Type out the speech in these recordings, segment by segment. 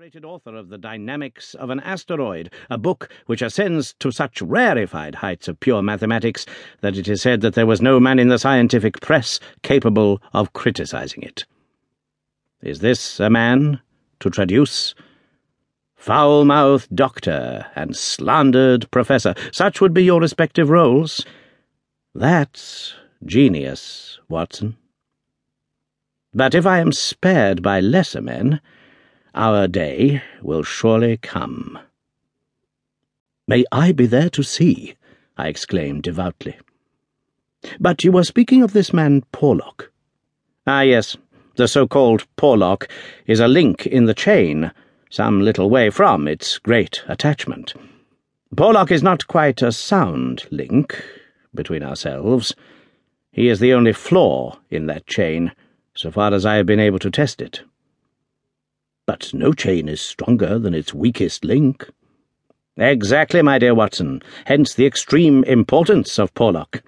celebrated author of The Dynamics of an Asteroid, a book which ascends to such rarefied heights of pure mathematics that it is said that there was no man in the scientific press capable of criticizing it. Is this a man to traduce? Foul mouthed doctor and slandered professor, such would be your respective roles. That's genius, Watson. But if I am spared by lesser men, our day will surely come. May I be there to see, I exclaimed devoutly. But you were speaking of this man Porlock. Ah, yes, the so-called Porlock is a link in the chain, some little way from its great attachment. Porlock is not quite a sound link between ourselves. He is the only flaw in that chain so far as I have been able to test it. But no chain is stronger than its weakest link. Exactly, my dear Watson, hence the extreme importance of Porlock.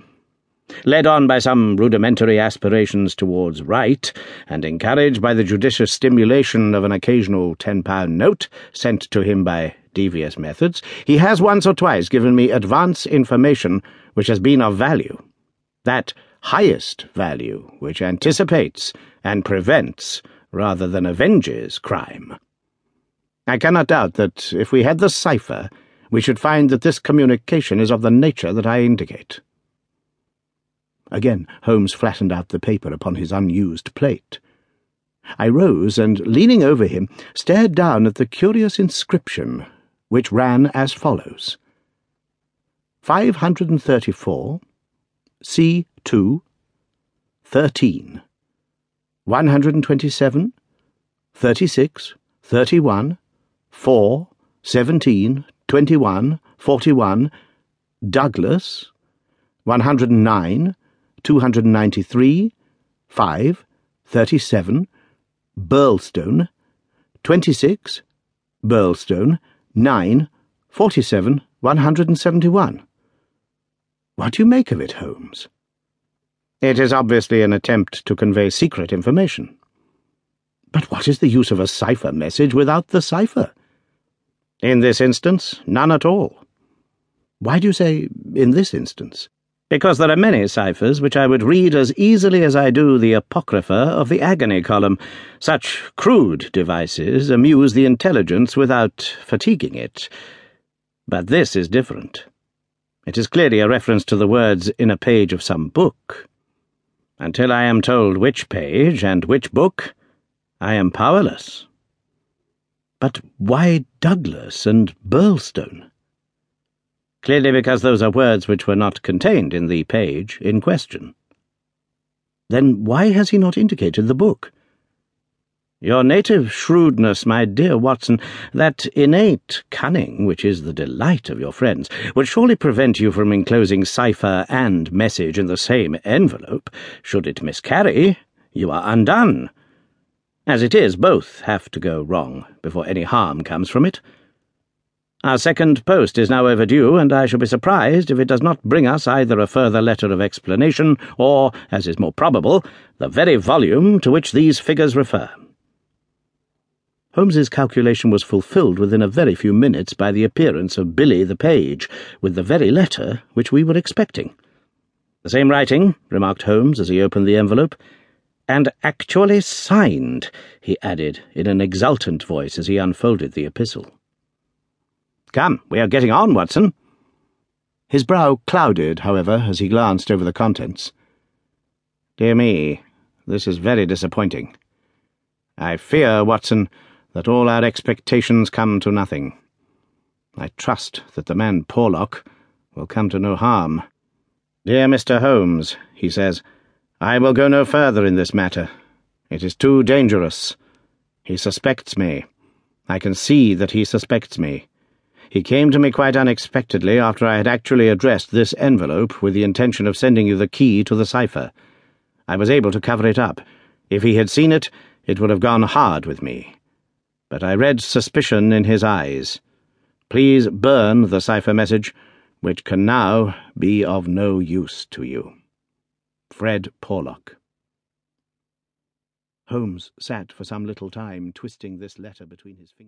Led on by some rudimentary aspirations towards right, and encouraged by the judicious stimulation of an occasional ten-pound note sent to him by devious methods, he has once or twice given me advance information which has been of value. That highest value which anticipates and prevents rather than avenges crime. I cannot doubt that if we had the cipher, we should find that this communication is of the nature that I indicate. Again, Holmes flattened out the paper upon his unused plate. I rose and, leaning over him, stared down at the curious inscription, which ran as follows 534 C 2, 13, 127, 36, 31, 4, 17, 21, 41, Douglas, 109, 293, 5, 37, Birlstone, 26, Birlstone, 9, 47, 171. What do you make of it, Holmes? It is obviously an attempt to convey secret information. But what is the use of a cipher message without the cipher? In this instance, none at all. Why do you say in this instance? Because there are many ciphers which I would read as easily as I do the Apocrypha of the Agony column. Such crude devices amuse the intelligence without fatiguing it. But this is different. It is clearly a reference to the words in a page of some book. Until I am told which page and which book, I am powerless. But why Douglas and Birlstone? Clearly because those are words which were not contained in the page in question. Then why has he not indicated the book? Your native shrewdness, my dear Watson, that innate cunning which is the delight of your friends, would surely prevent you from enclosing cipher and message in the same envelope. Should it miscarry, you are undone. As it is, both have to go wrong before any harm comes from it. Our second post is now overdue, and I shall be surprised if it does not bring us either a further letter of explanation or, as is more probable, the very volume to which these figures refer. Holmes's calculation was fulfilled within a very few minutes by the appearance of Billy the page, with the very letter which we were expecting. The same writing, remarked Holmes as he opened the envelope. And actually signed, he added in an exultant voice as he unfolded the epistle. Come, we are getting on, Watson. His brow clouded, however, as he glanced over the contents. Dear me, this is very disappointing. I fear, Watson, that all our expectations come to nothing. I trust that the man Porlock will come to no harm. Dear Mr. Holmes, he says, I will go no further in this matter. It is too dangerous. He suspects me. I can see that he suspects me. He came to me quite unexpectedly after I had actually addressed this envelope with the intention of sending you the key to the cipher. I was able to cover it up. If he had seen it, it would have gone hard with me but I read suspicion in his eyes. Please burn the cipher message, which can now be of no use to you. Fred Porlock. Holmes sat for some little time twisting this letter between his fingers.